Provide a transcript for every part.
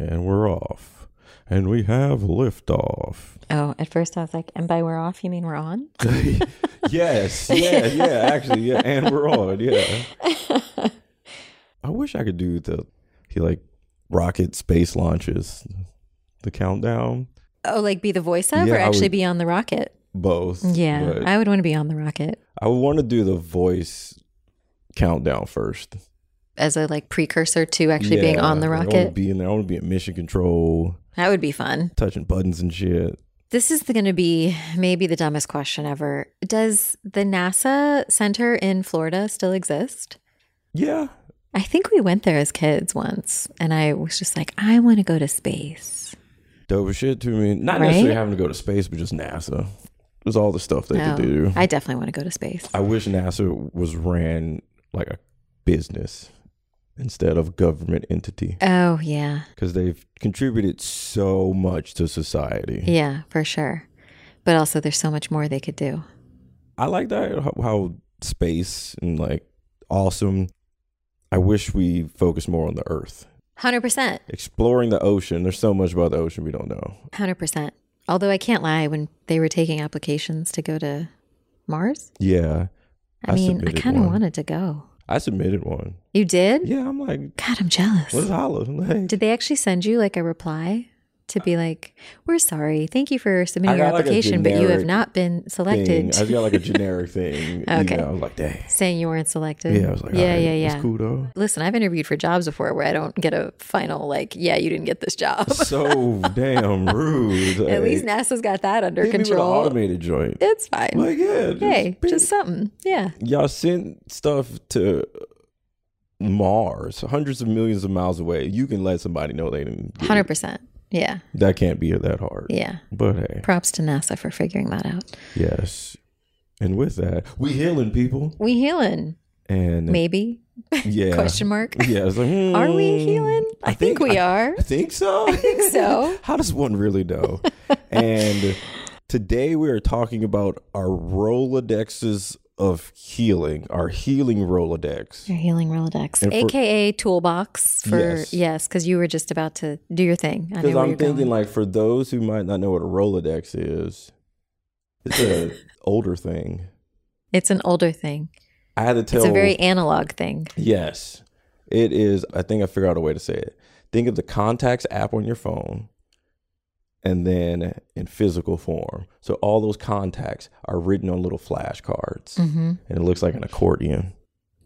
And we're off. And we have liftoff. Oh, at first I was like, and by we're off, you mean we're on? yes. Yeah. Yeah. Actually, yeah. And we're on. Yeah. I wish I could do the he like rocket space launches, the countdown. Oh, like be the voice of Yeah, or actually would- be on the rocket? Both. Yeah, I would want to be on the rocket I would want to do the voice countdown first. As a like precursor to actually being on the rocket. I want to be in there. I want to be at mission control, That would be fun. touching buttons and shit. This is going to be maybe the dumbest question ever. Does the NASA Center in Florida still exist? Yeah. I think we went there as kids once, and I was just like, I want to go to space. Dope shit to me. Not Right? necessarily having to go to space, but just NASA. There's all the stuff they Oh, could do. I definitely want to go to space. I wish NASA was ran like a business instead of government entity Oh, yeah. because they've contributed so much to society. Yeah, for sure. But also, there's so much more they could do. I like that how, how space and like awesome. I wish we focused more on the Earth, 100%. exploring the ocean. There's so much about the ocean we don't know. 100%. Although I can't lie, when they were taking applications to go to Mars, Yeah, I, I mean, I kind of wanted to go. I submitted one. You did? Yeah, I'm like, God, I'm jealous. let's holla. Like, Did they actually send you like a reply to be like, "We're sorry, thank you for submitting your got, like, application, but you have not been thing. selected." I got like a generic thing. Okay. I was like, dang. Saying you weren't selected. Yeah, I was like, yeah, alright, yeah, yeah. It's cool though. Listen, I've interviewed for jobs before where I don't get a final like, "Yeah, you didn't get this job." so damn rude. At least NASA's got that under hit me with an control. automated joint. It's fine. Like, yeah. Just hey, be- just something. Yeah. y'all sent stuff to Mars, hundreds of millions of miles away. You can let somebody know they didn't. Hundred percent. Yeah. That can't be that hard. Yeah. But hey, Props to NASA for figuring that out. yes. And with that, we healing people. We healing. And Maybe. yeah, Question mark. Yeah, like, Are we hmm, healing? I, think, we I- are. I think so. I think so. How does one really know? and today we are talking about our Rolodexes of healing, our healing Rolodex. Your healing Rolodex, And for- aka toolbox for Yes. yes, because you were just about to do your thing. Because I'm thinking, going. like, for those who might not know what a Rolodex is, it's an older thing. it's an older thing. I had to tell. It's a very analog thing. Yes, it is. I think I figured out a way to say it. Think of the contacts app on your phone and then in physical form. So all those contacts are written on little flashcards hmm and it looks like an accordion.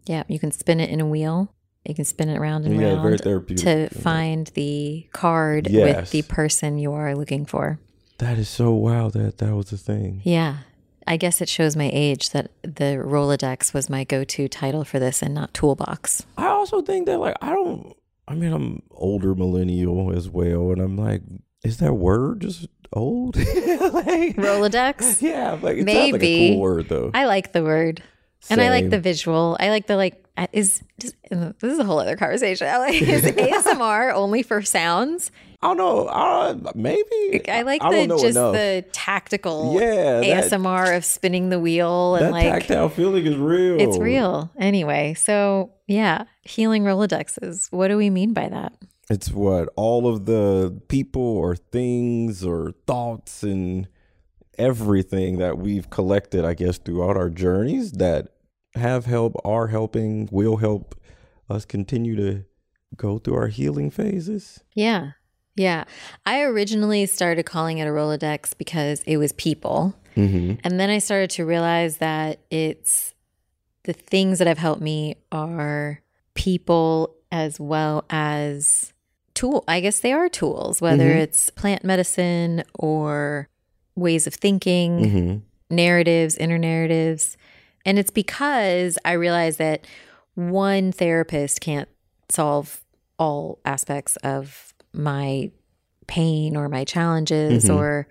Yeah, you can spin it in a wheel. You can spin it around and Yeah, around to find the card Yes. with the person you are looking for. That is so wild that that was a thing. Yeah. I guess it shows my age that the Rolodex was my go to title for this and not Toolbox. I also think that like I don't I mean I'm older millennial as well and I'm like is that word just old? like, Rolodex? Yeah, like sounds like a Maybe. cool word though. I like the word. And I like the visual. I like the like uh, is just, this is a whole other conversation. I like is ASMR only for sounds? I don't know. Uh, maybe I like I the just enough. the tactical Yeah, that- ASMR of spinning the wheel and that like tactile feeling is real. it's real. Anyway, so yeah, healing Rolodexes. What do we mean by that? It's what all of the people or things or thoughts and everything that we've collected, I guess, throughout our journeys that have helped, are helping, will help us continue to go through our healing phases. Yeah. Yeah. I originally started calling it a Rolodex because it was people. Mm-hmm. And then I started to realize that it's the things that have helped me are people as well as tool. I guess they are tools, whether Mhm. it's plant medicine or ways of thinking, Mm-hmm. narratives, inner narratives. And it's because I realized that one therapist can't solve all aspects of my pain or my challenges Mhm. or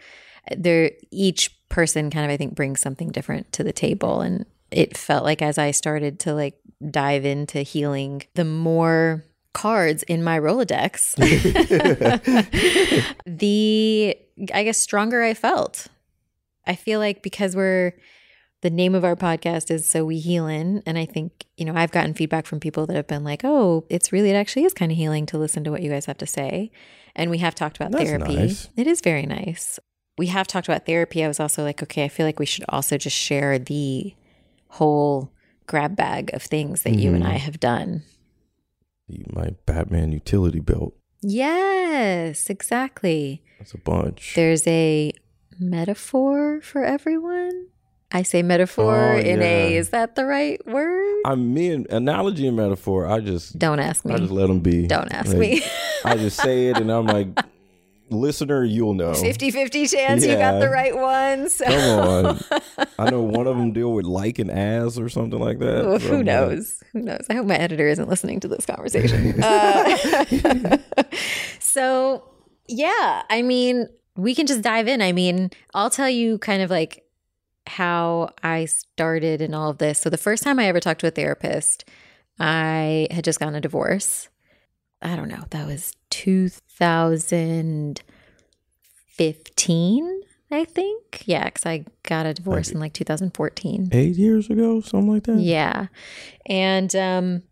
there each person kind of I think brings something different to the table and it felt like as I started to like dive into healing the more cards in my Rolodex the I guess stronger I felt. I feel like because we're the name of our podcast is So We Healin. And I think, you know, I've gotten feedback from people that have been like, oh, it's really, it actually is kind of healing to listen to what you guys have to say. And we have talked about That's therapy. nice. It is very nice. We have talked about therapy. I was also like, okay, I feel like we should also just share the whole grab bag of things that you and I mm-hmm. have done. My Batman utility belt. Yes, exactly. That's a bunch. There's a metaphor for everyone. I say metaphor Oh, in a, is that the right word? I mean, analogy and metaphor. I just, Don't ask me. I just let them be. Don't ask Like, me. I just say it, and I'm like, listener, you'll know. 50 50 chance you got the right one. So Come on. I know one of them deal with like and as or something like that. Ooh, So who like, knows? Who knows? I hope my editor isn't listening to this conversation. Uh, so, yeah, I mean, we can just dive in. I mean, I'll tell you kind of like how I started in all of this. So, the first time I ever talked to a therapist, I had just gotten a divorce. I don't know, that was 2015, I think. Yeah, because I got a divorce in like 2014. Eight years ago, something like that. Yeah. And um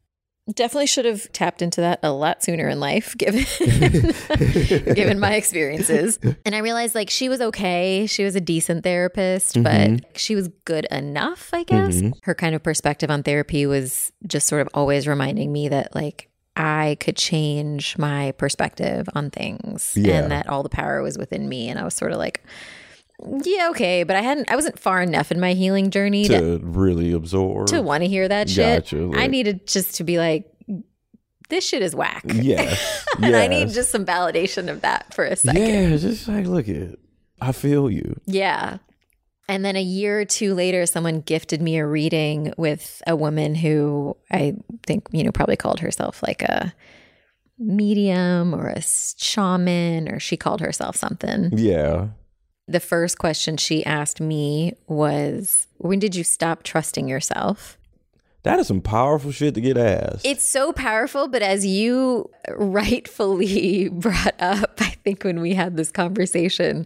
definitely should have tapped into that a lot sooner in life given given my experiences. And I realized like she was okay. She was a decent therapist, but she was good enough, I guess. Mhm. Her kind of perspective on therapy was just sort of always reminding me that like I could change my perspective on things Yeah. and that all the power was within me and I was sort of like yeah, okay, but I hadn't I wasn't far enough in my healing journey to To really absorb. to want to hear that shit. Gotcha, I needed just to be like, this shit is whack. Yeah. and I need just some validation of that for a second. Yeah, just like look at. I feel you. Yeah. And then a year or two later, someone gifted me a reading with a woman who I think, you know, probably called herself like a medium or a shaman, or she called herself something. Yeah. The first question she asked me was, When did you stop trusting yourself? That is some powerful shit to get asked. It's so powerful, but as you rightfully brought up, I think when we had this conversation,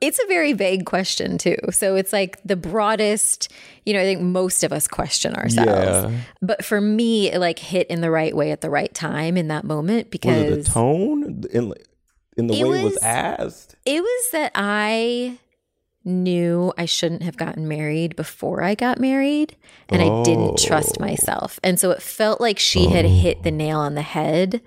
it's a very vague question too. So it's like the broadest, you know, I think most of us question ourselves. Yeah. But for me, it like hit in the right way at the right time in that moment because it the tone in in the It way it was was- asked? it was that I knew I shouldn't have gotten married before I got married and I didn't trust Oh. myself. And so it felt like she had hit the nail on the head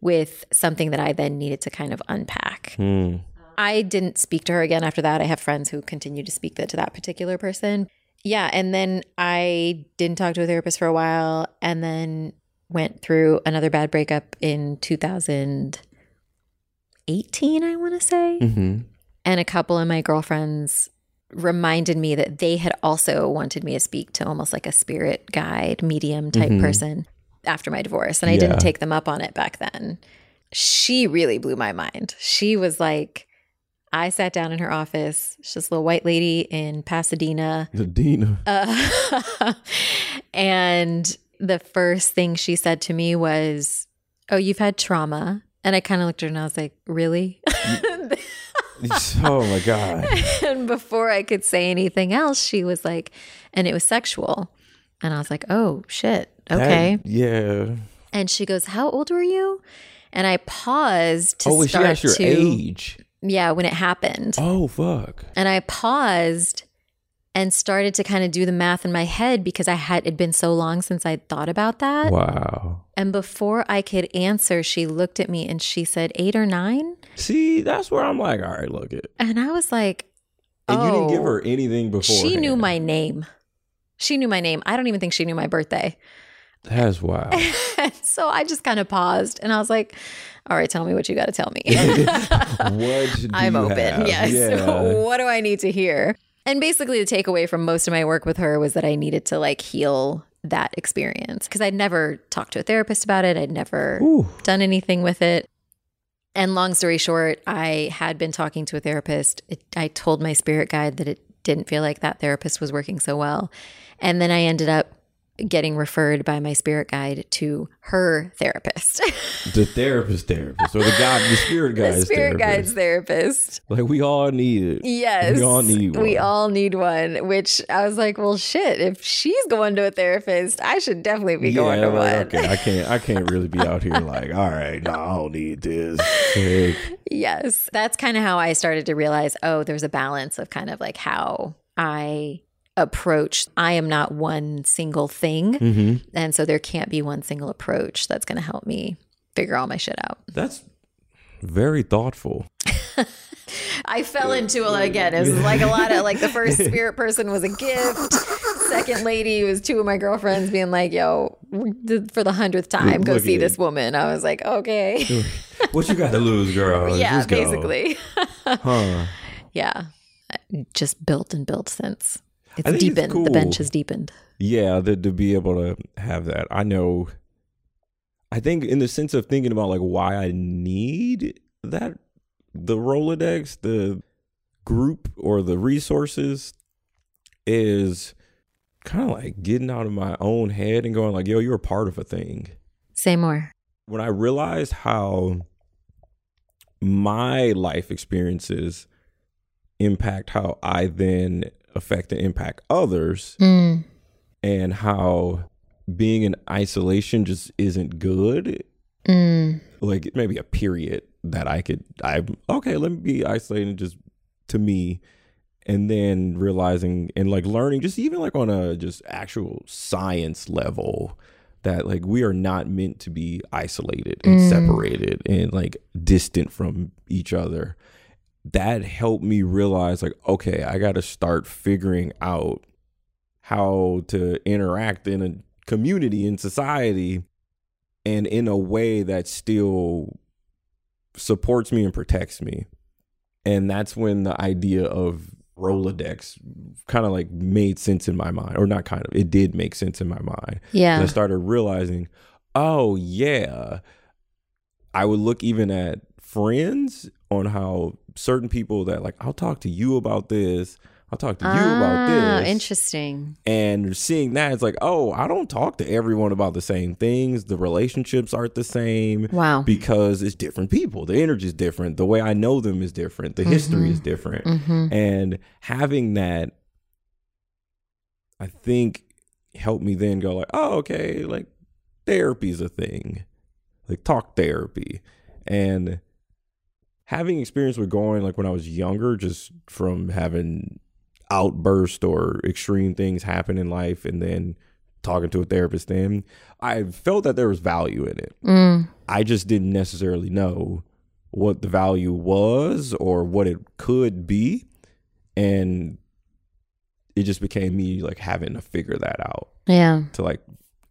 with something that I then needed to kind of unpack. Hmm. I didn't speak to her again after that. I have friends who continue to speak that to that particular person. Yeah, and then I didn't talk to a therapist for a while and then went through another bad breakup in 2018, I want to say Mm-hmm. And a couple of my girlfriends reminded me that they had also wanted me to speak to almost like a spirit guide medium type Mhm. person after my divorce and i Yeah. didn't take them up on it back then she really blew my mind she was like i sat down in her office she's this little white lady in pasadena Dina. uh, and the first thing she said to me was, Oh, you've had trauma. And I kind of looked at her and I was like, Really? oh my god. and before I could say anything else, she was like, And it was sexual. And I was like, Oh, shit. That- Okay. yeah. and she goes, How old were you? And I paused to oh, wait, she start asked your to, age. yeah, when it happened. Oh fuck. And I paused and started to kind of do the math in my head because I had it'd been so long since I'd thought about that. Wow. And before I could answer, she looked at me and she said eight or nine. See, that's where I'm like, all right, look it. And I was like, And you didn't give Oh. her anything before. she knew my name. She knew my name. I don't even think she knew my birthday. That's wild. So I just kind of paused and I was like, all right, tell me what you got to tell me. what do I'm open. have? Yes. Yeah. what do I need to hear? And basically, the takeaway from most of my work with her was that I needed to like heal that experience because I'd never talked to a therapist about it. I'd never Ooh. done anything with it. And long story short, I had been talking to a therapist. It, I told my spirit guide that it didn't feel like that therapist was working so well. And then I ended up getting referred by my spirit guide to her therapist. the therapist therapist or the god the spirit the spirit therapist. guide's therapist. Like we all need it. Yes. We all need one. We all need one, which I was like, well, shit, if she's going to a therapist, I should definitely be going to like, one. Okay, I can't I can't really be out here like, all right, no, I don't need this. Yes. That's kind of how I started to realize, oh, there's a balance of kind of like how I approach. I am not one single thing. mhm. And so there can't be one single approach that's going to help me figure all my shit out. That's very thoughtful. I fell into it again. It was like a lot of like the first spirit person was a gift. Second lady was two of my girlfriends being like, yo, for the hundredth time, go Look see this it. woman. I was like, okay. What you got to lose, girl? yeah, Just basically. Huh. yeah. Just built and built since. It's think it's deepened. The bench has deepened. Yeah, to, to be able to have that. I know. I think in the sense of thinking about like why I need that, the Rolodex, the group or the resources is kind of like getting out of my own head and going like, yo, you're a part of a thing. Say more. When I realized how my life experiences impact how I then affect and impact others, Mm. and how being in isolation just isn't good. Mm. Like maybe a period that I could I okay, let me be isolated just to me and then realizing and like learning just even like on a just actual science level that like we are not meant to be isolated and Mm. separated and like distant from each other. That helped me realize like okay, I got to start figuring out how to interact in a community in society and in a way that still supports me and protects me. And that's when the idea of Rolodex kind of like made sense in my mind, or not kind of, it did make sense in my mind. And Yeah. I started realizing, oh, yeah. I would look even at friends on how certain people that like, I'll talk to you about this. I'll talk to you about Ah, this. Interesting. and seeing that it's like oh i don't talk to everyone about the same things. The relationships aren't the same Wow. because it's different people. The energy is different. The way i know them is different. The history is different. Hmm and having that i think helped me then go like oh okay like therapy's a thing. Like talk therapy. And having experience with going like when i was younger just from having outburst or extreme things happen in life and then talking to a therapist then i felt that there was value in it Mm. i just didn't necessarily know what the value was or what it could be and it just became me like having to figure that out Yeah. to like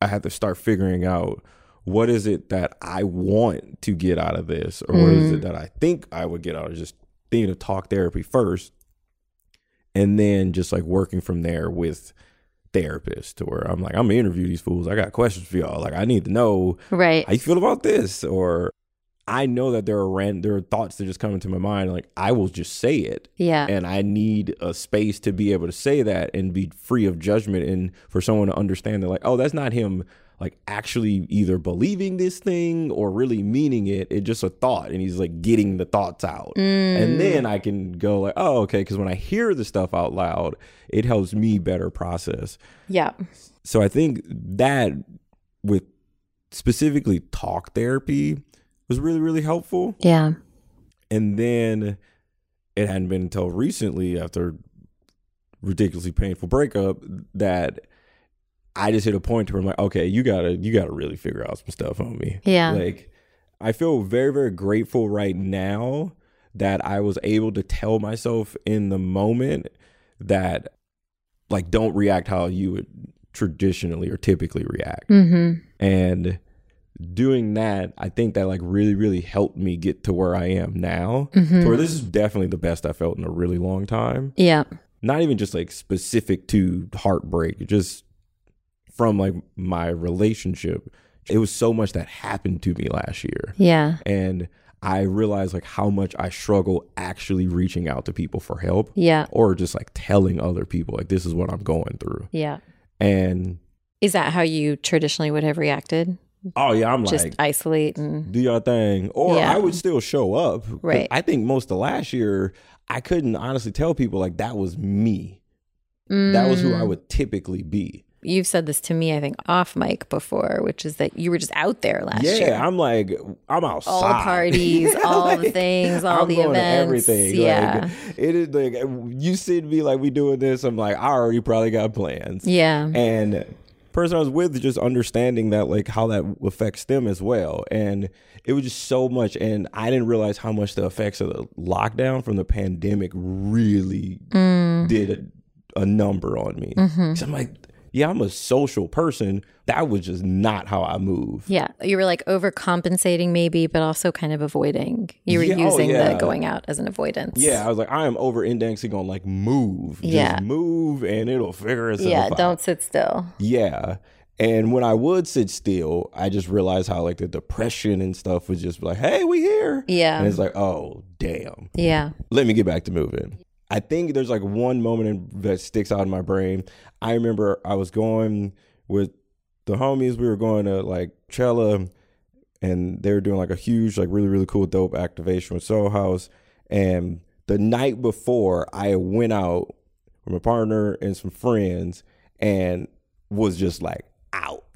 I had to start figuring out what is it that I want to get out of this? Or what is it mm. that I think I would get out of? Just thinking of talk therapy first and then just like working from there with therapists to where I'm like I'm gonna interview these fools. I got questions for y'all. Like I need to know Right. how you feel about this. Or I know that there are ran- there are thoughts that just come into my mind like I will just say it. Yeah. and I need a space to be able to say that and be free of judgment and for someone to understand that like oh that's not him like actually either believing this thing or really meaning it it's just a thought and he's like getting the thoughts out Mm. and then I can go like oh okay because when I hear the stuff out loud it helps me better process yeah. so I think that with specifically talk therapy was really really helpful Yeah. and then it hadn't been until recently after ridiculously painful breakup that I just hit a point where I'm like, okay, you gotta you gotta really figure out some stuff on me. Yeah. Like I feel very, very grateful right now that I was able to tell myself in the moment that like don't react how you would traditionally or typically react. Mm-hmm. And doing that, I think that like really, really helped me get to where I am now. Mhm. Where this is definitely the best I felt in a really long time. Yeah. Not even just like specific to heartbreak, just from like my relationship. It was so much that happened to me last year. Yeah. And I realized like how much I struggle actually reaching out to people for help Yeah. or just like telling other people like this is what I'm going through. Yeah. And Is that how you traditionally would have reacted? Oh yeah, I'm Just like isolate and do your thing, or Yeah. I would still show up. Right. I think most of last year, I couldn't honestly tell people like that was me. That was who I Mm. would typically be. You've said this to me, I think, off mic before, which is that you were just out there last yeah, year. Yeah, I'm like I'm outside. all the parties, all the things, all I'm the going to events. everything. Yeah. Like, it is like you see me like we doing this. I'm like I already probably got plans. yeah. and person I was with just understanding that like how that affects them as well and it was just so much and I didn't realize how much the effects of the lockdown from the pandemic really Mm. did a, a number on me Mm-hmm. 'Cause I'm like yeah I'm a social person that was just not how I move Yeah. You were like overcompensating, maybe, but also kind of avoiding. You were Yeah, oh, using yeah. the going out as an avoidance. yeah I was like I am over indexing on like move just Yeah. move and it'll figure itself Yeah. out Yeah. Don't sit still. Yeah. And when I would sit still, I just realized how like the depression and stuff was just like, hey, we here. Yeah. And it's like, oh, damn. Yeah. Let me get back to moving. I think there's like one moment in, that sticks out in my brain. I remember I was going with the homies. We were going to like Chella and they were doing like a huge, like really, really cool, dope activation with Soho House. And the night before, I went out with my partner and some friends and was just like out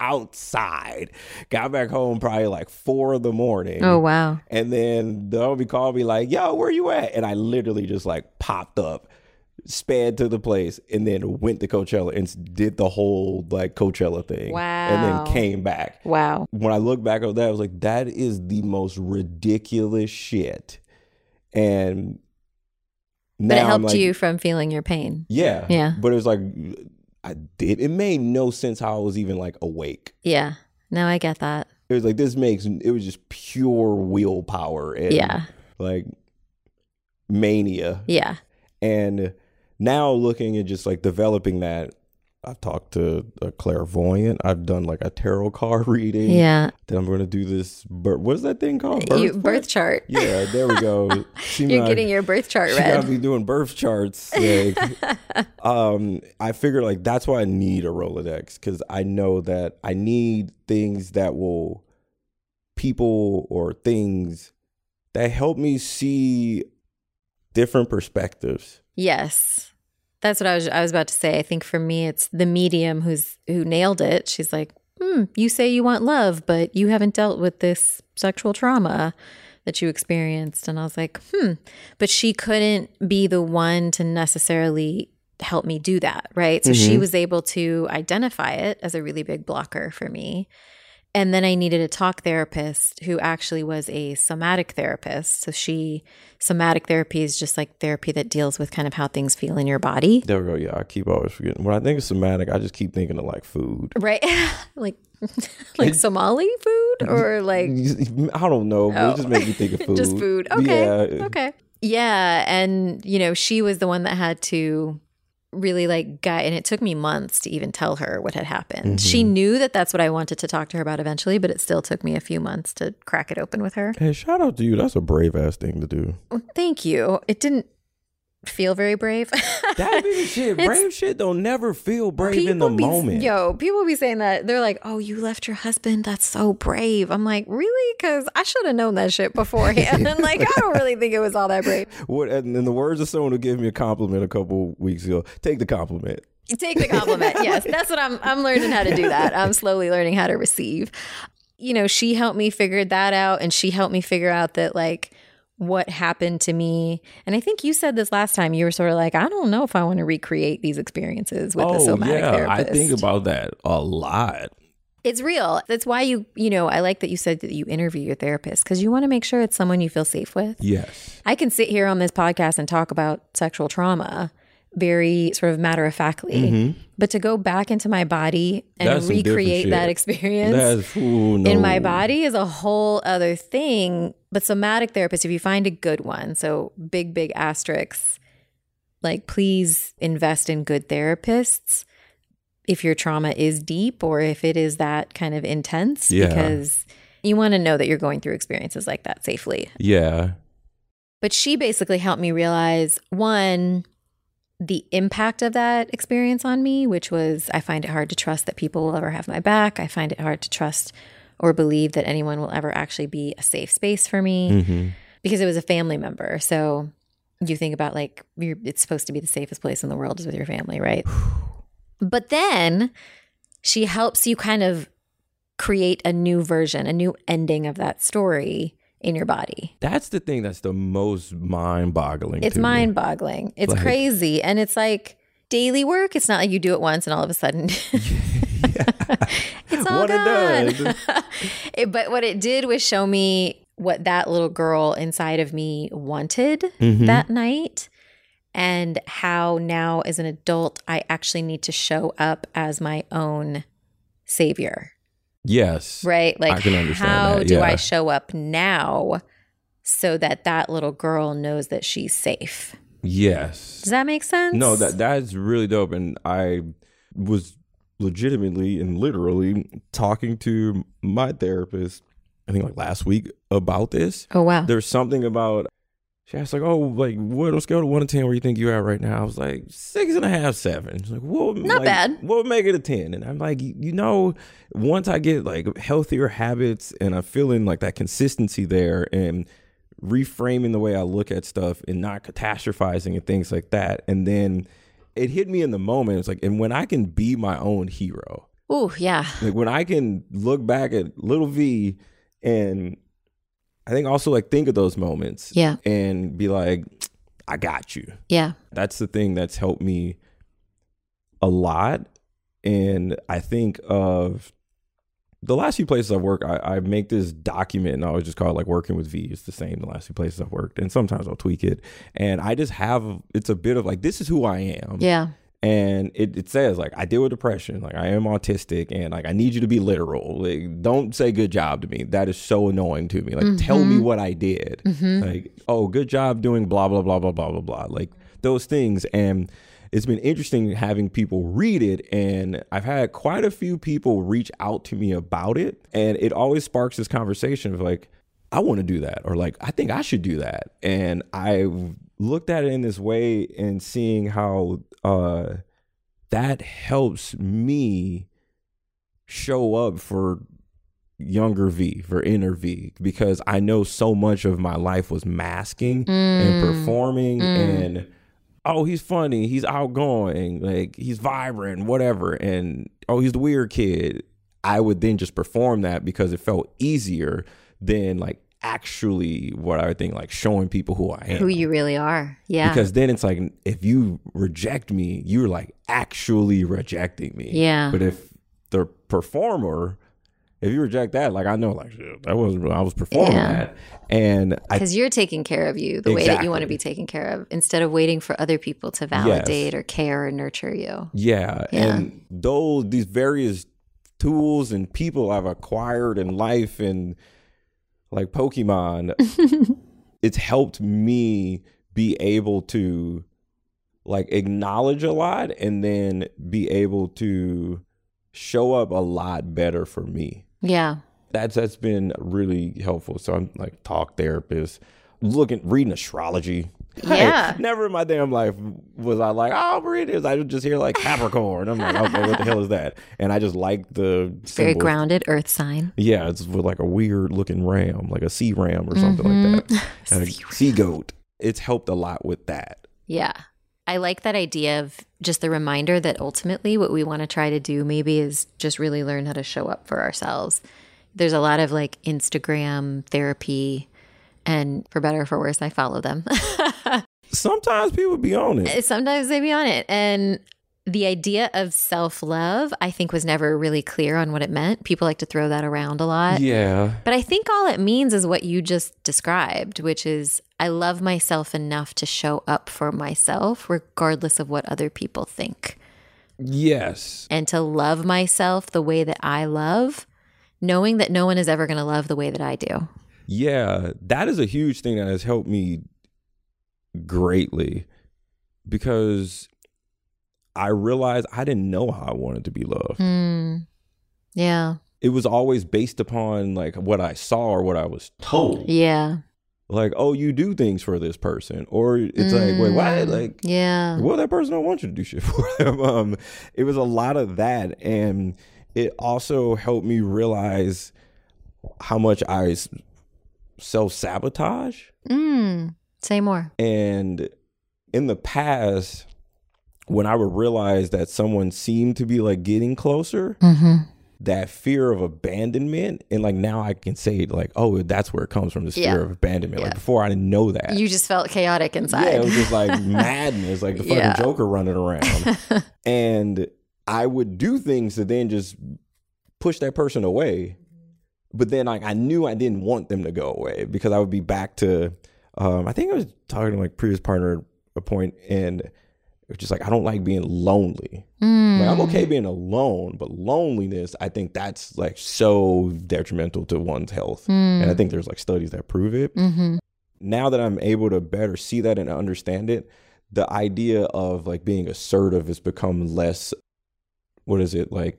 outside got back home probably like four in the morning Oh, wow. and then the homie called me like yo where you at and i literally just like popped up sped to the place and then went to coachella and did the whole like coachella thing Wow. and then came back Wow. when I look back on that, I was like, that is the most ridiculous shit. And But it helped like, you from feeling your pain. Yeah. Yeah. But it was like, I did. It made no sense how I was even like awake. Yeah. No, I get that. It was like, this makes, it was just pure willpower and Yeah. like mania. Yeah. And now looking at just like developing that, I've talked to a clairvoyant. I've done like a tarot card reading. Yeah. Then I'm going to do this. Birth, what is that thing called? You, Birth, birth chart. Yeah, there we go. You're might- getting your birth chart she got read. me doing birth charts. Like, um, I figured like that's why I need a Rolodex because I know that I need things that will people or things that help me see different perspectives. Yes. That's what I was I was about to say. I think for me it's the medium who's who nailed it. She's like, hmm, you say you want love, but you haven't dealt with this sexual trauma that you experienced. And I was like, hmm. But she couldn't be the one to necessarily help me do that. Right. So she Mhm. was able to identify it as a really big blocker for me. And then I needed a talk therapist who actually was a somatic therapist. So she, somatic therapy is just like therapy that deals with kind of how things feel in your body. There we go. Yeah, I keep always forgetting. When I think of somatic, I just keep thinking of like food. Right. like, like Somali food or like I don't know, but Oh. it just oh. makes me think of food. just food. Okay. Yeah. Okay. Yeah. And, you know, she was the one that had to really like guide, and it took me months to even tell her what had happened. She Mm-hmm. knew that that's what I wanted to talk to her about eventually, but it still took me a few months to crack it open with her. Hey, shout out to you. That's a brave ass thing to do. Well, Thank you. It didn't feel very brave. That be the shit. It's- Brave shit don't never feel brave in the be, moment. Yo, people be saying that. They're like, oh, you left your husband. That's so brave. I'm like, really? Because I should have known that shit beforehand. and like, I don't really think it was all that brave. What and in the words of someone who gave me a compliment a couple weeks ago, take the compliment. Take the compliment. Yes, that's what I'm. I'm learning how to do that. I'm slowly learning how to receive. You know, she helped me figure that out, and she helped me figure out that like what happened to me. And I think you said this last time. You were sort of like, I don't know if I want to recreate these experiences with the oh, somatic Oh, I think about that a lot. It's real. That's why you, you know, I like that you said that you interview your therapist because you want to make sure it's someone you feel safe with. Yes. I can sit here on this podcast and talk about sexual trauma very sort of matter of factly, but to go back into my body and Mm-hmm. That's recreate that experience ooh, no. in my body is a whole other thing. But somatic therapist, if you find a good one, so big, big asterisks, like please invest in good therapists if your trauma is deep or if it is that kind of intense, Yeah. because you want to know that you're going through experiences like that safely. Yeah. But she basically helped me realize one, the impact of that experience on me, which was I find it hard to trust that people will ever have my back. I find it hard to trust or believe that anyone will ever actually be a safe space for me Mm-hmm. because it was a family member. So you think about like you're, it's supposed to be the safest place in the world is with your family, right? but then she helps you kind of create a new version, a new ending of that story in your body. That's the thing that's the most mind boggling. It's mind boggling. It's Like- crazy. And it's like daily work. It's not like you do it once and all of a sudden it's all What it gone. It- but what it did was show me what that little girl inside of me wanted Mhm. that night and how now as an adult I actually need to show up as my own savior. Yes. Right? Like can understand how that, do I show up now so that that little girl knows that she's safe? Yes. Does that make sense? No, that that's really dope. And I was legitimately and literally talking to my therapist, I think like last week about this. Oh wow. There's something about she asked like, oh, like what on a scale of one to ten, where you think you're at right now? I was like six and a half, seven. She's like, what? Not like, bad. What would make it a ten? And I'm like, you know, once I get like healthier habits and I'm feeling like that consistency there and reframing the way I look at stuff and not catastrophizing and things like that, and then it hit me in the moment. It's like, and when I can be my own hero, Oh yeah. like when I can look back at little V and I think also like think of those moments Yeah. and be like, I got you. Yeah. That's the thing that's helped me a lot. And I think of the last few places I've worked, I, I make this document and I always just call it like working with V. It's the same the last few places I've worked. And sometimes I'll tweak it. And I just have it's a bit of like, this is who I am Yeah. And it, it says like I deal with depression, like I am autistic, and like I need you to be literal. Like, don't say good job to me. That is so annoying to me. Like, tell me mm-hmm. what I did. Mm-hmm. Like, oh, good job doing blah blah blah blah blah blah blah. Like those things, and it's been interesting having people read it, and I've had quite a few people reach out to me about it, and it always sparks this conversation of like. I want to do that, or like, I think I should do that. And I looked at it in this way and seeing how uh, that helps me show up for younger V, for inner V, because I know so much of my life was masking and performing and oh, he's funny, he's outgoing, like he's vibrant, whatever, and oh, he's the weird kid. I would then just perform that because it felt easier than like actually what I would think like showing people who I am Who you really are. Yeah. because then it's like if you reject me you're like actually rejecting me Yeah. but if the performer if you reject that like i know like that was i was performing Yeah. that and because you're taking care of you the way that you want to be taken care of instead of waiting for other people to validate or care or nurture you. yeah, Yeah. and those these various tools and people i've acquired in life and like pokemon it's helped me be able to like acknowledge a lot and then be able to show up a lot better for me. Yeah. that's that's been really helpful. So i'm like talk therapist looking reading astrology Hey, Yeah. never in my damn life was I like, oh, this. I would just hear like Capricorn. I'm like, okay, what the hell is that? And I just like the Very grounded earth sign. Yeah, it's with like a weird looking ram, like a sea ram or something like mm-hmm. that. Sea sea goat. It's helped a lot with that. Yeah. I like that idea of just the reminder that ultimately what we want to try to do maybe is just really learn how to show up for ourselves. There's a lot of like Instagram therapy, and for better or for worse, I follow them. Sometimes people be on it. Sometimes they be on it. And the idea of self love, I think, was never really clear on what it meant. People like to throw that around a lot. Yeah. But I think all it means is what you just described, which is I love myself enough to show up for myself, regardless of what other people think. Yes. And to love myself the way that I love, knowing that no one is ever going to love the way that I do. Yeah. That is a huge thing that has helped me greatly because I realized I didn't know how I wanted to be loved. Hmm. Yeah. It was always based upon like what I saw or what I was told. Yeah. like, oh, you do things for this person, or it's like, wait, what? Mm. Like, Yeah. well, that person don't want you to do shit for them. Um, it was a lot of that, and it also helped me realize how much I self sabotage. Mm. Say more. And in the past, when I would realize that someone seemed to be like getting closer, Mm-hmm. that fear of abandonment, and like now I can say like, oh, that's where it comes from. This Yeah. fear of abandonment. Yeah. Like before, I didn't know that. You just felt chaotic inside. Yeah, it was just like madness, like the fucking Yeah. Joker running around. and I would do things to then just push that person away. But then like I knew I didn't want them to go away because I would be back to um I think I was talking to my previous partner at a point and it was just like I don't like being lonely. Mm. Like I'm okay being alone, but loneliness, I think that's like so detrimental to one's health. Mm. And I think there's like studies that prove it Mm-hmm. now that I'm able to better see that and understand it, the idea of like being assertive has become less what is it like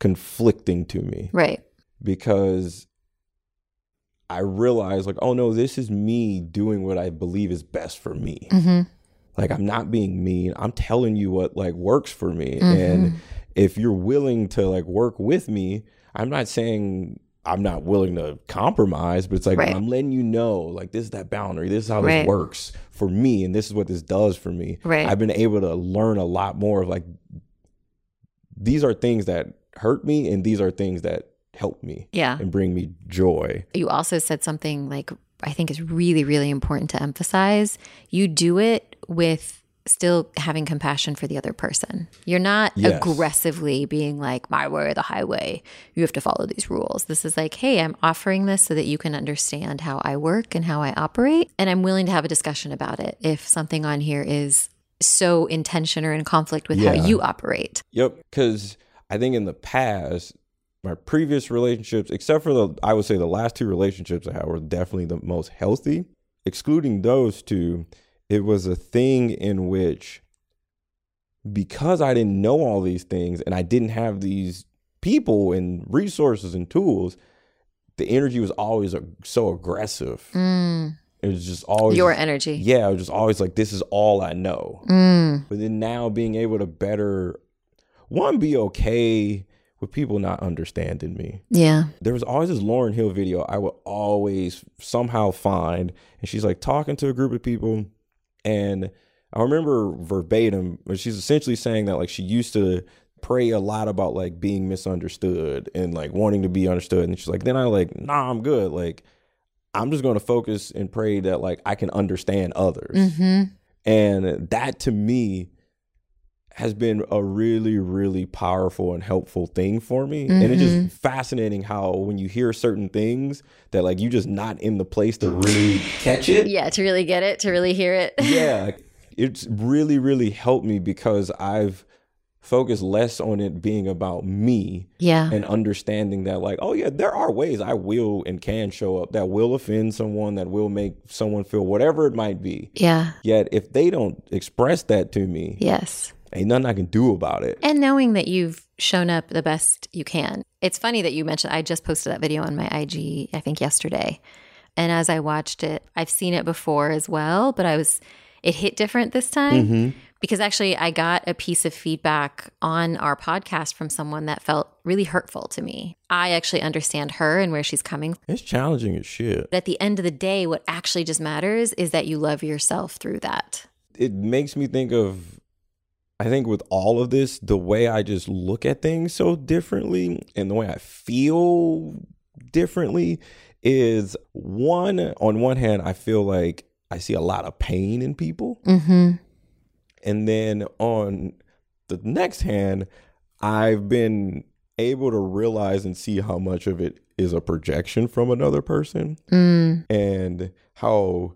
conflicting to me Right. Because I realize like oh no this is me doing what I believe is best for me Mm-hmm. like I'm not being mean I'm telling you what like works for me Mhm. and if you're willing to like work with me I'm not saying I'm not willing to compromise, but it's like Right. I'm letting you know, like this is that boundary. This is how Right. this works for me, and this is what this does for me. Right. I've been able to learn a lot more of like these are things that hurt me, and these are things that help me Yeah. and bring me joy. You also said something like I think is really, really important to emphasize. You do it with still having compassion for the other person. You're not Yes. aggressively being like, my way or the highway. You have to follow these rules. This is like, hey, I'm offering this so that you can understand how I work and how I operate. And I'm willing to have a discussion about it if something on here is so in tension or in conflict with Yeah. how you operate. Yep, because I think in the past, my previous relationships, except for the, I would say the last two relationships I had were definitely the most healthy. Excluding those two, it was a thing in which, because I didn't know all these things and I didn't have these people and resources and tools, the energy was always so aggressive. Mm, It was just always your energy. yeah, it was just always like this is all I know. Mm, But then now being able to better one be okay with people not understanding me. yeah. There was always this Lauryn Hill video I would always somehow find, and she's like talking to a group of people, and I remember verbatim, but she's essentially saying that like she used to pray a lot about like being misunderstood and like wanting to be understood, and she's like, then I like, nah, I'm good, like. I'm just going to focus and pray that like I can understand others. Mm-hmm. And that to me has been a really, really powerful and helpful thing for me. And it's Mm-hmm. just fascinating how when you hear certain things that like you just not in the place to really catch it. Yeah, to really get it, to really hear it. Yeah. It's really, really helped me because I've focused less on it being about me Yeah. and understanding that like oh yeah there are ways i will and can show up that will offend someone that will make someone feel whatever it might be Yeah. Yet if they don't express that to me, Yes. Ain't nothing I can do about it. And knowing that you've shown up the best you can. It's funny that you mentioned, I just posted that video on my IG, I think yesterday. And as I watched it, I've seen it before as well, but I was, it hit different this time mm-hmm. because actually I got a piece of feedback on our podcast from someone that felt really hurtful to me. I actually understand her and where she's coming from. It's challenging as shit. But at the end of the day, what actually just matters is that you love yourself through that. It makes me think of I think with all of this, the way I just look at things so differently and the way I feel differently is one on one hand, I feel like I see a lot of pain in people. Mm-hmm. And then on the next hand, I've been able to realize and see how much of it is a projection from another person Mm. and how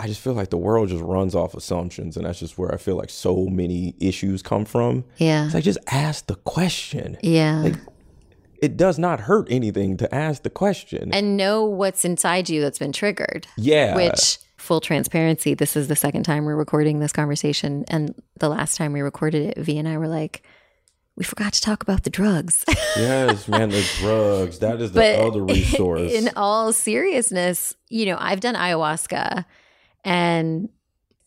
I just feel like the world just runs off assumptions. And that's just where I feel like so many issues come from. Yeah. It's like, just ask the question. Yeah. Like, it does not hurt anything to ask the question. and know what's inside you that's been triggered. yeah. Which, full transparency, this is the second time we're recording this conversation. And the last time we recorded it, V and I were like, we forgot to talk about the drugs. yes, man, the drugs. That is the But other resource. in all seriousness, you know, I've done ayahuasca and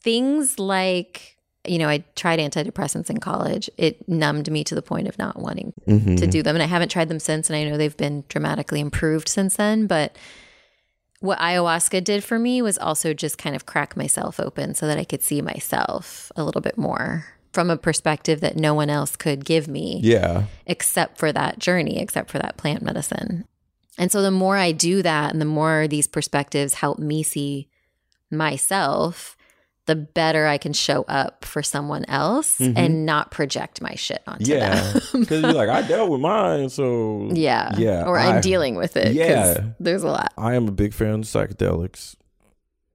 things like, you know, I tried antidepressants in college. It numbed me to the point of not wanting Mhm. to do them. And I haven't tried them since. And I know they've been dramatically improved since then. But what ayahuasca did for me was also just kind of crack myself open so that I could see myself a little bit more from a perspective that no one else could give me Yeah. except for that journey, except for that plant medicine. And so the more I do that and the more these perspectives help me see myself, the better I can show up for someone else Mhm. and not project my shit onto Yeah. them. Because you're like, I dealt with mine, so yeah. Yeah, Or I'm I- dealing with it. Yeah. There's a lot. I am a big fan of psychedelics.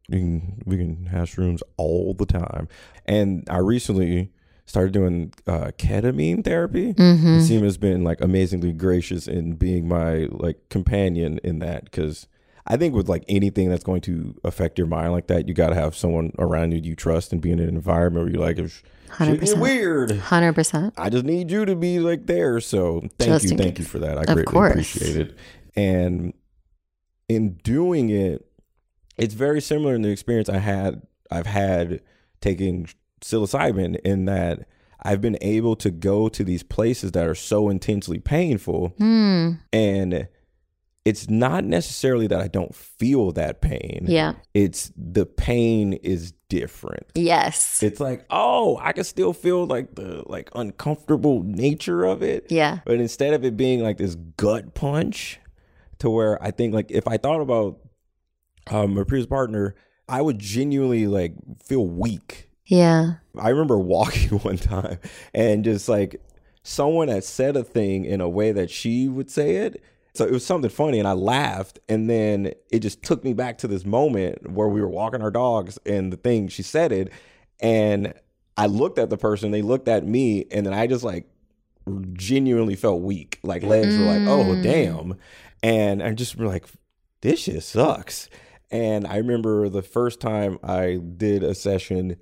We can we can have shrooms all the time, and I recently started doing uh, ketamine therapy. Mm-hmm. Seema has been like amazingly gracious in being my like companion in that because I think with like anything that's going to affect your mind like that, you got to have someone around you you trust and be in an environment where you're like, if shit get 100%. weird, 100%. I just need you to be like there. So thank Just you, thank case. you for that. I Of greatly course. appreciate it. And in doing it, it's very similar in the experience I had. I've had taking psilocybin in that I've been able to go to these places that are so intensely painful, Hmm. and it's not necessarily that I don't feel that pain. Yeah. It's the pain is different Yes. it's like oh i can still feel like the like uncomfortable nature of it yeah. but instead of it being like this gut punch to where i think like if i thought about um, my previous partner i would genuinely like feel weak Yeah. i remember walking one time and just like someone had said a thing in a way that she would say it so it was something funny and I laughed and then it just took me back to this moment where we were walking our dogs and the thing she said it and I looked at the person, they looked at me and then I just like genuinely felt weak. Like legs were like, "Oh, Mm. damn." And I just were like, "This shit sucks." And I remember the first time I did a session,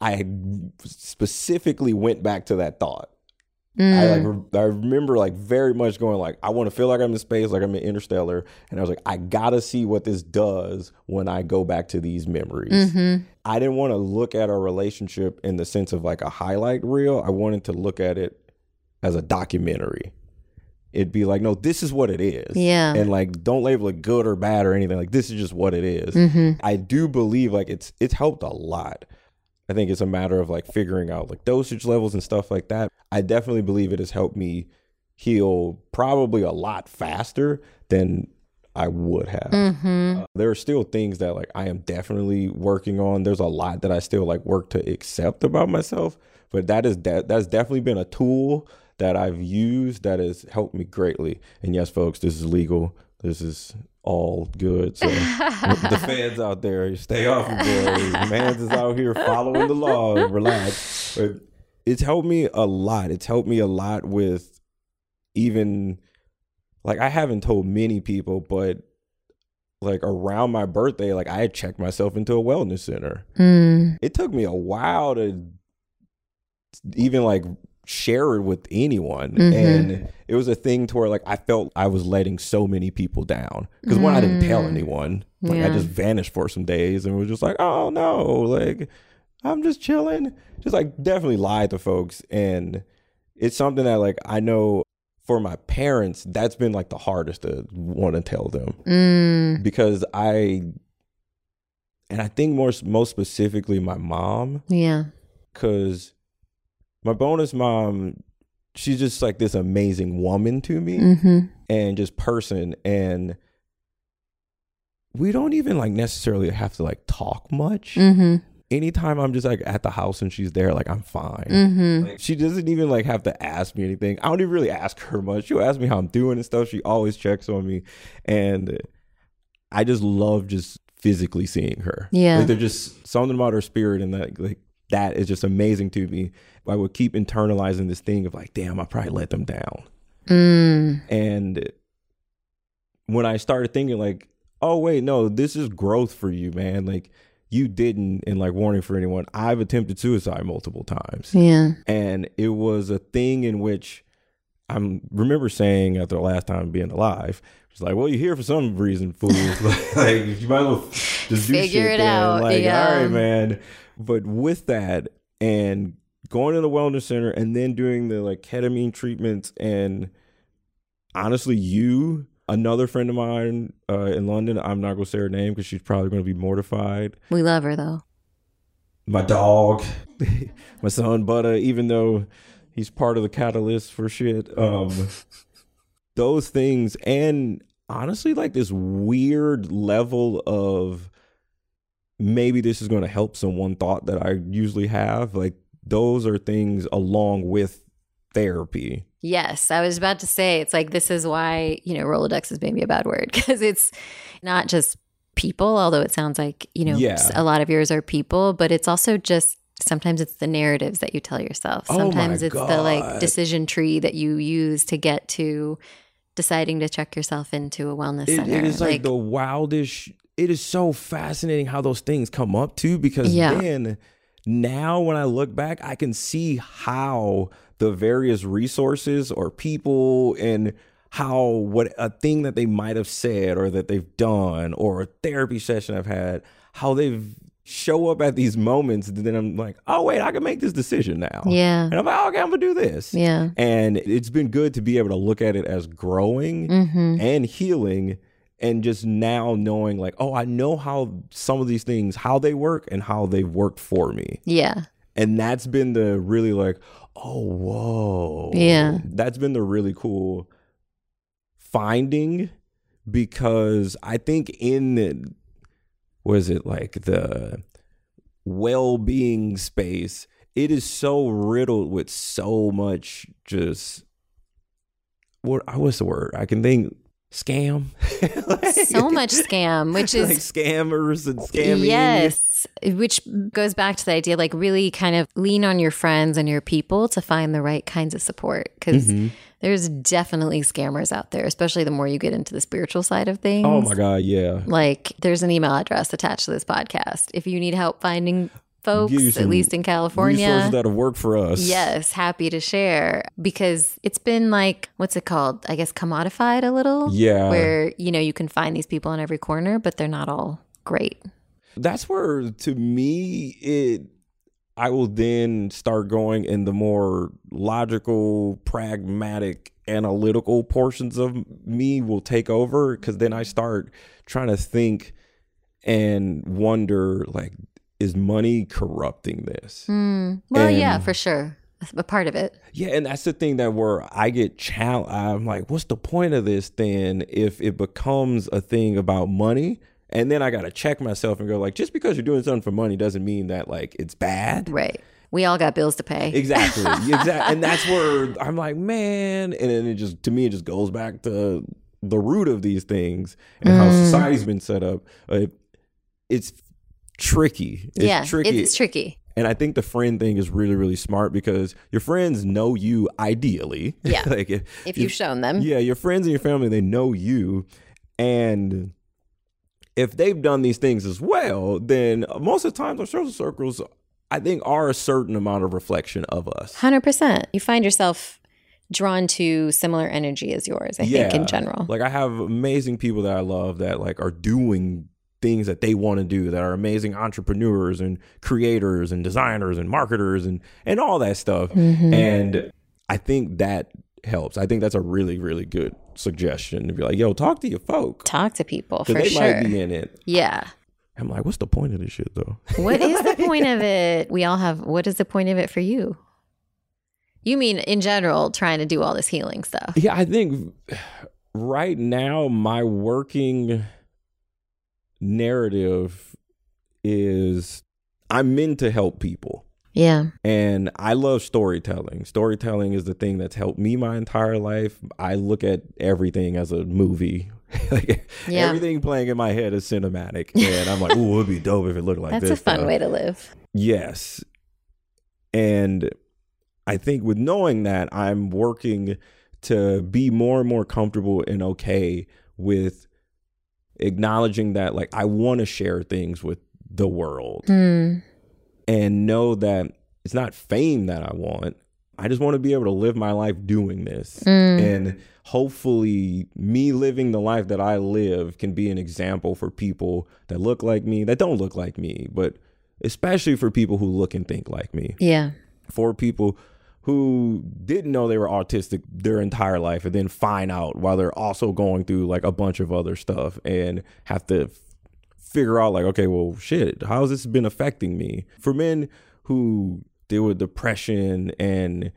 I specifically went back to that thought. I Mm. like re- I remember like very much going like I want to feel like I'm in space, like I'm in Interstellar, and I was like I gotta see what this does when I go back to these memories. Mhm. I didn't want to look at our relationship in the sense of like a highlight reel. I wanted to look at it as a documentary. It'd be like, no, this is what it is. Yeah. And like don't label it good or bad or anything. Like this is just what it is. Mhm. I do believe like it's it's helped a lot. I think it's a matter of like figuring out like dosage levels and stuff like that. I definitely believe it has helped me heal probably a lot faster than I would have. Mhm. Uh, there are still things that like I am definitely working on. There's a lot that I still like work to accept about myself, but that is that that's definitely been a tool that I've used that has helped me greatly. And yes, folks, this is legal. This is all good. So the feds out there, stay off of boys. Mans is out here following the law. Relax. But it's helped me a lot. It's helped me a lot with even like I haven't told many people, but like around my birthday, like I had checked myself into a wellness center. Mm. It took me a while to even like share it with anyone. Mhm. And it was a thing to where like I felt I was letting so many people down. Because one, I didn't tell Mm. anyone. Like I just vanished for some days and was just like, oh no, like I'm just chilling. Just like definitely lied to folks. And it's something that like I know for my parents, that's been like the hardest to want to tell them Mm. because I, and I think more most specifically my mom, Yeah. because my bonus mom, she's just like this amazing woman to me Mm-hmm. and just person, and we don't even like necessarily have to like talk much. Mm-hmm. Anytime I'm just like at the house and she's there, like I'm fine. Mm-hmm. Like, she doesn't even like have to ask me anything. I don't even really ask her much. She'll ask me how I'm doing and stuff. She always checks on me, and I just love just physically seeing her. Yeah. like there's just something about her spirit, and that like that is just amazing to me. I would keep internalizing this thing of like, damn, I probably let them down, Mm. and when I started thinking like, oh wait, no, this is growth for you, man. Like you didn't, and like warning for anyone, I've attempted suicide multiple times Yeah. and it was a thing in which I'm remember saying after the last time being alive, it's like, well, you're here for some reason, fool. like you might as well just do Figure shit it out, Like, yeah. all right, man. But with that and going to the wellness center and then doing the like ketamine treatments and honestly, you, another friend of mine uh, in London, I'm not gonna say her name because she's probably gonna be mortified We love her though. my dog, my son Butter, even though he's part of the catalyst for shit. Um, those things, and honestly, like this weird level of maybe this is going to help someone thought that I usually have. Like those are things along with therapy. Yes, I was about to say it's like this is why, you know, Rolodex is maybe a bad word because it's not just people, although it sounds like, you know, Yeah. a lot of yours are people, but it's also just sometimes it's the narratives that you tell yourself. Oh Sometimes it's the like decision tree that you use to get to deciding to check yourself into a wellness It- center. it is like, the wildest. It is so fascinating how those things come up too, because Yeah. then now when I look back, I can see how the various resources or people and how what a thing that they might have said or that they've done or a therapy session I've had, how they've show up at these moments. Then I'm like, oh wait, I can make this decision now. yeah. And I'm like, oh, okay, I'm gonna do this. Yeah. And it's been good to be able to look at it as growing Mhm. and healing and just now knowing like oh i know how some of these things how they work and how they've worked for me Yeah. and that's been the really like oh whoa. Yeah. that's been the really cool finding because i think in the was it like the well-being space it is so riddled with so much just what I what's the word? I can think scam. Like- So much scam, which is like scammers and scamming. Yes, which goes back to the idea like really kind of lean on your friends and your people to find the right kinds of support because Mhm. there's definitely scammers out there, especially the more you get into the spiritual side of things. oh my god yeah Like there's an email address attached to this podcast if you need help finding folks, at least in California. resources that have worked for us Yes, happy to share because it's been like, what's it called? I guess commodified a little. Yeah. Where, you know, you can find these people on every corner, but they're not all great. That's where to me it i will then start going in the more logical pragmatic analytical portions of me will take over because then i start trying to think and wonder like is money corrupting this Mm. Well, yeah, for sure. A part of it. yeah and that's the thing that where i get challenged i'm like what's the point of this then if it becomes a thing about money and then i gotta check myself and go like just because you're doing something for money doesn't mean that like it's bad Right. We all got bills to pay. exactly exactly and that's where i'm like man and then it just to me it just goes back to the root of these things and how Mm. society's been set up uh, it's tricky it's yeah, tricky it's tricky. and I think the friend thing is really, really smart because your friends know you ideally. Yeah. like if, If you've shown them. yeah, your friends and your family, they know you. And if they've done these things as well, then most of the times our social circles, I think, are a certain amount of reflection of us. 100%. You find yourself drawn to similar energy as yours, I think, in general. Like I have amazing people that I love that like are doing things that they want to do that are amazing entrepreneurs and creators and designers and marketers and and all that stuff. Mhm. And I think that helps. I think that's a really really good suggestion to be like, "Yo, talk to your folk." Talk to people for they sure. might be in it. yeah. I'm like, "What's the point of this shit though?" What is the point of it? We all have, what is the point of it for you? You mean in general, trying to do all this healing stuff? Yeah, I think right now my working narrative is I'm meant to help people. Yeah. And I love storytelling. Storytelling is the thing that's helped me my entire life. I look at everything as a movie. like Yeah. everything playing in my head is cinematic. And I'm like, ooh, it'd be dope if it looked like That's this. That's a fun though." way to live. Yes. And I think with knowing that, I'm working to be more and more comfortable and okay with acknowledging that, like, I want to share things with the world Hmm. And know that it's not fame that I want. I just want to be able to live my life doing this. Mm. And hopefully, me living the life that I live can be an example for people that look like me, that don't look like me, but especially for people who look and think like me. Yeah. For people who didn't know they were autistic their entire life and then find out while they're also going through like a bunch of other stuff and have to figure out like okay well shit how's this been affecting me for men who deal with depression and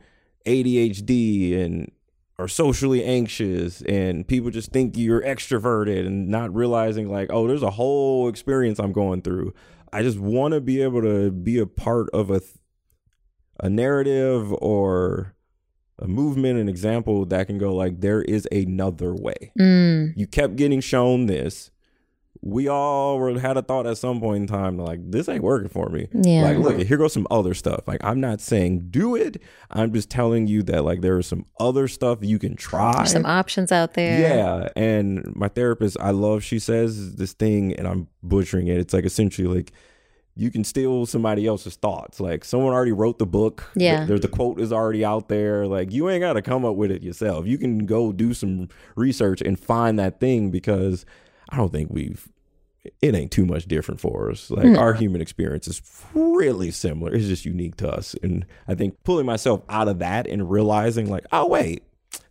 ADHD and are socially anxious and people just think you're extroverted and not realizing like oh there's a whole experience I'm going through I just want to be able to be a part of a th- a narrative or a movement, an example that can go like, there is another way. Mm. You kept getting shown this. We all were, had a thought at some point in time, like, this ain't working for me. Yeah. Like, look, here goes some other stuff. Like, I'm not saying do it. I'm just telling you that, like, there is some other stuff you can try. There's some options out there. Yeah. And my therapist, I love, she says this thing, and I'm butchering it. It's like essentially like, you can steal somebody else's thoughts. Like someone already wrote the book. Yeah. There's the quote is already out there. Like you ain't got to come up with it yourself. You can go do some research and find that thing because I don't think we've it ain't too much different for us. Like mm. our human experience is really similar. It's just unique to us. And I think pulling myself out of that and realizing like, oh wait,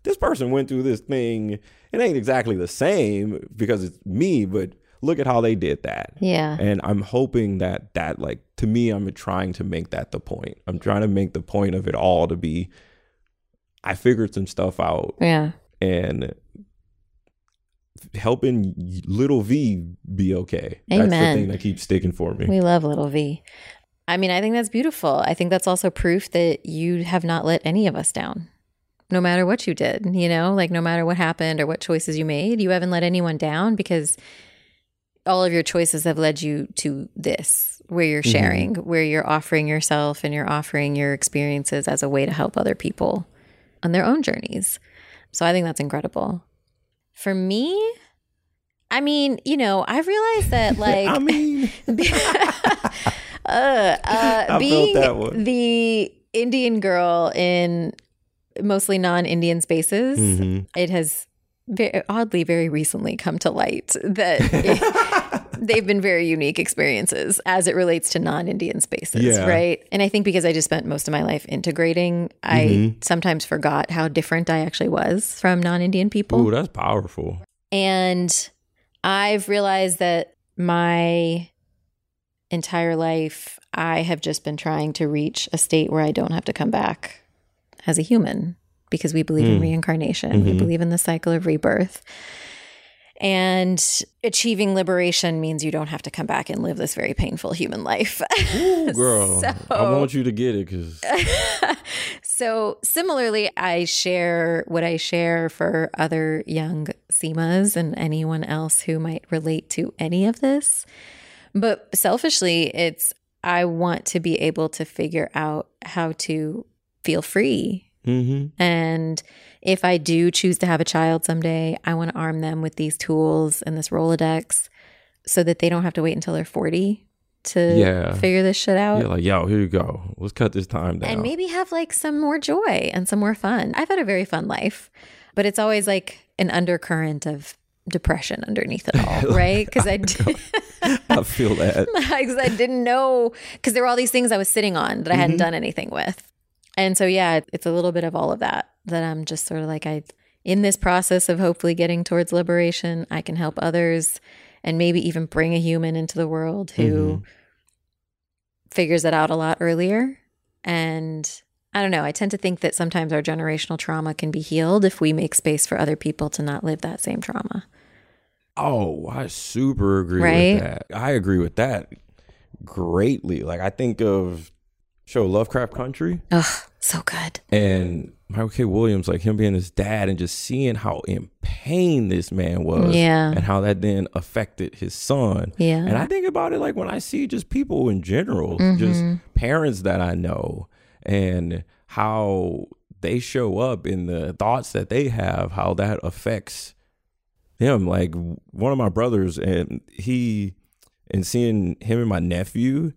this person went through this thing. It ain't exactly the same because it's me, but look at how they did that. Yeah. And I'm hoping that that like to me I'm trying to make that the point. I'm trying to make the point of it all to be I figured some stuff out Yeah. and helping little V be okay. That's the Amen. thing that keeps sticking for me. We love little V. I mean, I think that's beautiful. I think that's also proof that you have not let any of us down. No matter what you did, you know, like no matter what happened or what choices you made, you haven't let anyone down because all of your choices have led you to this, where you're mm-hmm. sharing, where you're offering yourself and you're offering your experiences as a way to help other people on their own journeys. So I think that's incredible. For me, I mean, you know, I've realized that like I mean, uh, uh, felt being the Indian girl in mostly non-Indian spaces, mhm. it has very, oddly very recently come to light that they've been very unique experiences as it relates to non-Indian spaces, Yeah. right? And I think because I just spent most of my life integrating, I Mhm. sometimes forgot how different I actually was from non-Indian people. Ooh, that's powerful. And I've realized that my entire life, I have just been trying to reach a state where I don't have to come back as a human because we believe in Mm. reincarnation, we Mhm. believe in the cycle of rebirth. And achieving liberation means you don't have to come back and live this very painful human life. Ooh, girl, So- I want you to get it because so similarly, I share what I share for other young Seemas and anyone else who might relate to any of this. But selfishly, it's I want to be able to figure out how to feel free. hmm And if I do choose to have a child someday, I want to arm them with these tools and this Rolodex so that they don't have to wait until they're 40 to Yeah. figure this shit out yeah, like yo, here you go. Let's cut this time down. and maybe have like some more joy and some more fun. I've had a very fun life, but it's always like an undercurrent of depression underneath it all, right? Because I did, I feel that. because I didn't know because there were all these things I was sitting on that I hadn't Mhm. done anything with, and so yeah, it's a little bit of all of that that I'm just sort of like I in this process of hopefully getting towards liberation, I can help others and maybe even bring a human into the world who mm-hmm. figures it out a lot earlier. And I don't know, I tend to think that sometimes our generational trauma can be healed if we make space for other people to not live that same trauma. Oh, I super agree Right? with that. I agree with that greatly. Like I think of show Lovecraft Country Ugh, so good. and Michael K. Williams, like him being his dad and just seeing how in pain this man was. Yeah. And how that then affected his son. Yeah. And I think about it like when I see just people in general, Mm-hmm. just parents that I know, and how they show up in the thoughts that they have, how that affects him. Like one of my brothers, and he, and seeing him and my nephew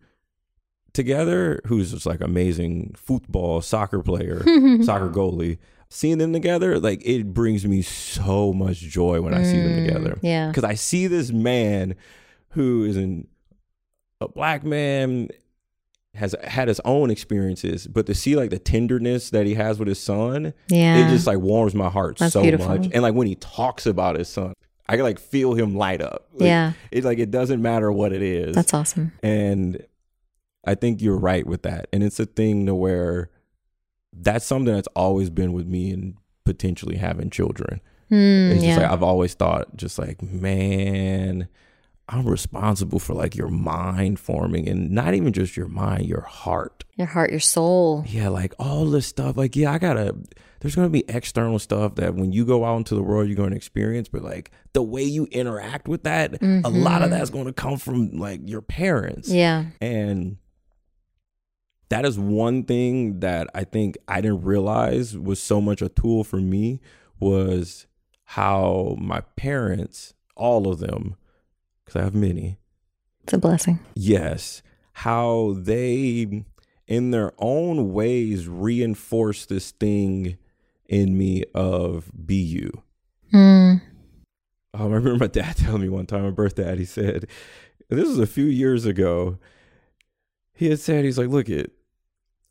together, who's just like amazing football, soccer player, soccer goalie. Seeing them together, like it brings me so much joy when I see them mm, together. Yeah. Because I see this man who is an, a black man, has had his own experiences, but to see like the tenderness that he has with his son, Yeah. it just like warms my heart That's so beautiful. much. And like when he talks about his son, I can like feel him light up. Like, yeah. It's like it doesn't matter what it is. That's awesome. And I think you're right with that. And it's a thing to where that's something that's always been with me and potentially having children. Mm, It's yeah. just like I've always thought, just like, man, I'm responsible for like your mind forming and not even just your mind, your heart. your heart, your soul. Yeah, like all this stuff. Like, yeah, I gotta there's gonna be external stuff that when you go out into the world you're gonna experience, but like the way you interact with that, a lot of that's gonna come from like your parents. Yeah. And that is one thing that I think I didn't realize was so much a tool for me was how my parents, all of them, because I have many, It's a blessing. yes, how they, in their own ways, reinforce this thing in me of be you. Mm. Um, I remember my dad telling me one time, my birthday, he said, this was a few years ago. He had said, he's like, look it,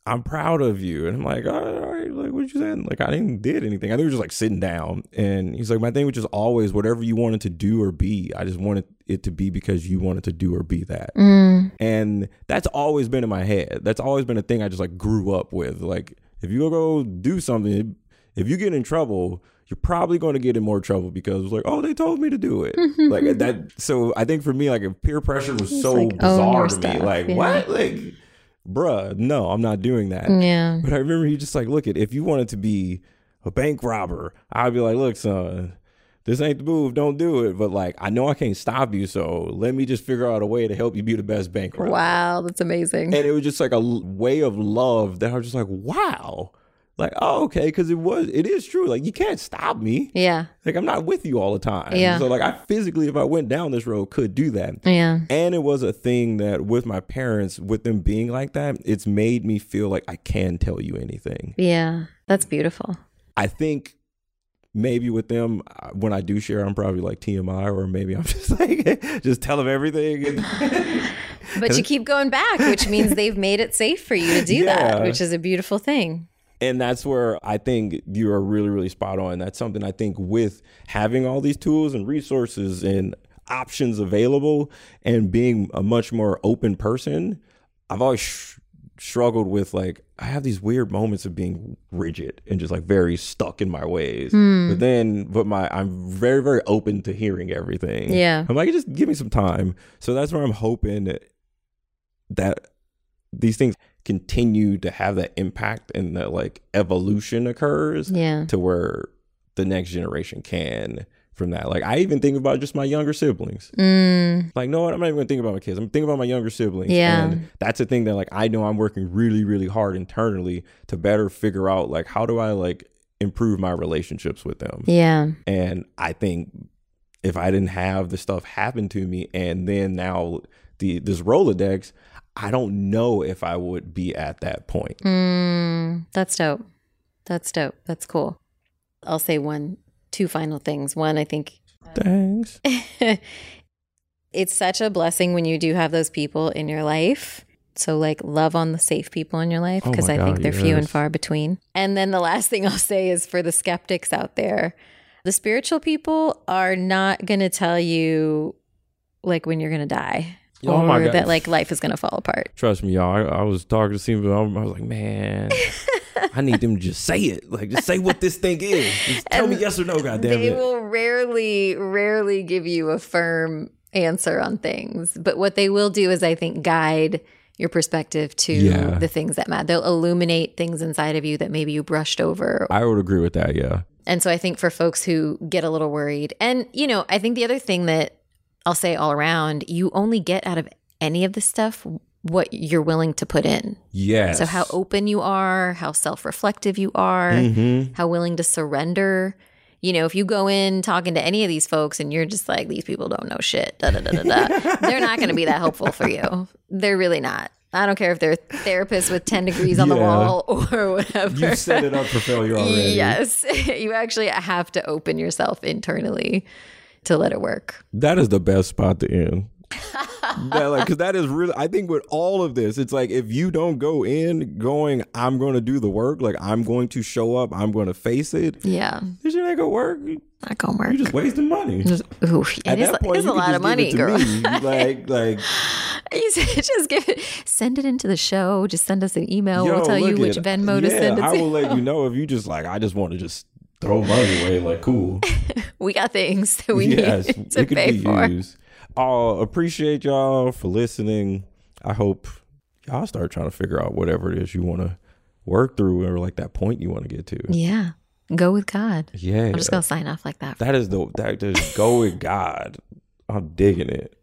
I'm proud of you. And I'm like, all right, all right. like, what you saying? Like, I didn't did anything. I think we were just like sitting down. And he's like, my thing was just always whatever you wanted to do or be, I just wanted it to be because you wanted to do or be that. Mm. And that's always been in my head. That's always been a thing I just like grew up with. Like, if you go do something, if you get in trouble, you're probably going to get in more trouble because like, oh, they told me to do it. like that. So I think for me, like, peer pressure was so like, bizarre your to me, stuff, like, yeah. what? Like, bruh, no, I'm not doing that. Yeah. But I remember he just like, look at if you wanted to be a bank robber, I'd be like, look, son, this ain't the move. Don't do it. But like, I know I can't stop you, so let me just figure out a way to help you be the best bank robber. Wow. That's amazing. And it was just like a way of love that I was just like, wow. Like, oh, okay, because it was, it is true. Like, you can't stop me. yeah. Like, I'm not with you all the time. Yeah. So, like, I physically, if I went down this road, could do that. Yeah. And it was a thing that with my parents, with them being like that, it's made me feel like I can tell you anything. Yeah. That's beautiful. I think maybe with them, uh, when I do share, I'm probably like TMI, or maybe I'm just like, just tell them everything. But you keep going back, which means they've made it safe for you to do that, which is a beautiful thing. And that's where I think you are really, really spot on. That's something I think with having all these tools and resources and options available and being a much more open person, I've always sh- struggled with like, I have these weird moments of being rigid and just like very stuck in my ways. Hmm. But then, but my, I'm very, very open to hearing everything. Yeah. I'm like, just give me some time. So that's where I'm hoping that these things continue to have that impact and that like evolution occurs Yeah. to where the next generation can from that. Like I even think about just my younger siblings. Mm. Like, no, I'm not even gonna think about my kids. I'm thinking about my younger siblings. Yeah. And that's a thing that like I know I'm working really, really hard internally to better figure out like how do I like improve my relationships with them. Yeah. And I think if I didn't have the stuff happen to me and then now the this Rolodex, I don't know if I would be at that point. Mm. That's dope. That's dope. That's cool. I'll say one, two final things. One, I think Thanks. it's such a blessing when you do have those people in your life. So, like, love on the safe people in your life Oh because my I think they're few and far between. And then the last thing I'll say is for the skeptics out there, the spiritual people are not going to tell you like when you're going to die Oh or that like life is going to fall apart. Trust me, y'all. I, I was talking to Steve, I was like, man, I need them to just say it. Like, just say what this thing is. Just tell me yes or no, goddamn They it. They will rarely, rarely give you a firm answer on things. But what they will do is, I think, guide your perspective to Yeah. the things that matter. They'll illuminate things inside of you that maybe you brushed over. I would agree with that. Yeah. And so I think for folks who get a little worried, and, you know, I think the other thing that I'll say all around, you only get out of any of this stuff what you're willing to put in. Yes. So, how open you are, how self reflective you are, Mm-hmm. how willing to surrender. You know, if you go in talking to any of these folks and you're just like, these people don't know shit, da da da da da, they're not going to be that helpful for you. They're really not. I don't care if they're therapists with 10 degrees on the wall or whatever. You set it up for failure already. Yes. You actually have to open yourself internally to let it work. That is the best spot to end. that, like, cause that is really, I think with all of this, it's like if you don't go in going, I'm going to do the work, like I'm going to show up, I'm going to face it, Yeah. this shit ain't gonna work. You Not going to work. You're just wasting money. Ooh, At it is, that point, it's a lot of money, it girl. me. like, like, You said just give it, send it into the show. Just send us an email. yo, we'll tell you which it. Venmo to send it I to. will let you know if you just like, I just want to just throw money away. Like, cool. We got things that we yes, need to pay for. used. Uh, appreciate y'all for listening. I hope y'all start trying to figure out whatever it is you want to work through or like that point you want to get to. Yeah. Go with God. Yeah. I'm just going to sign off like that. that is the that is go with God. I'm digging it.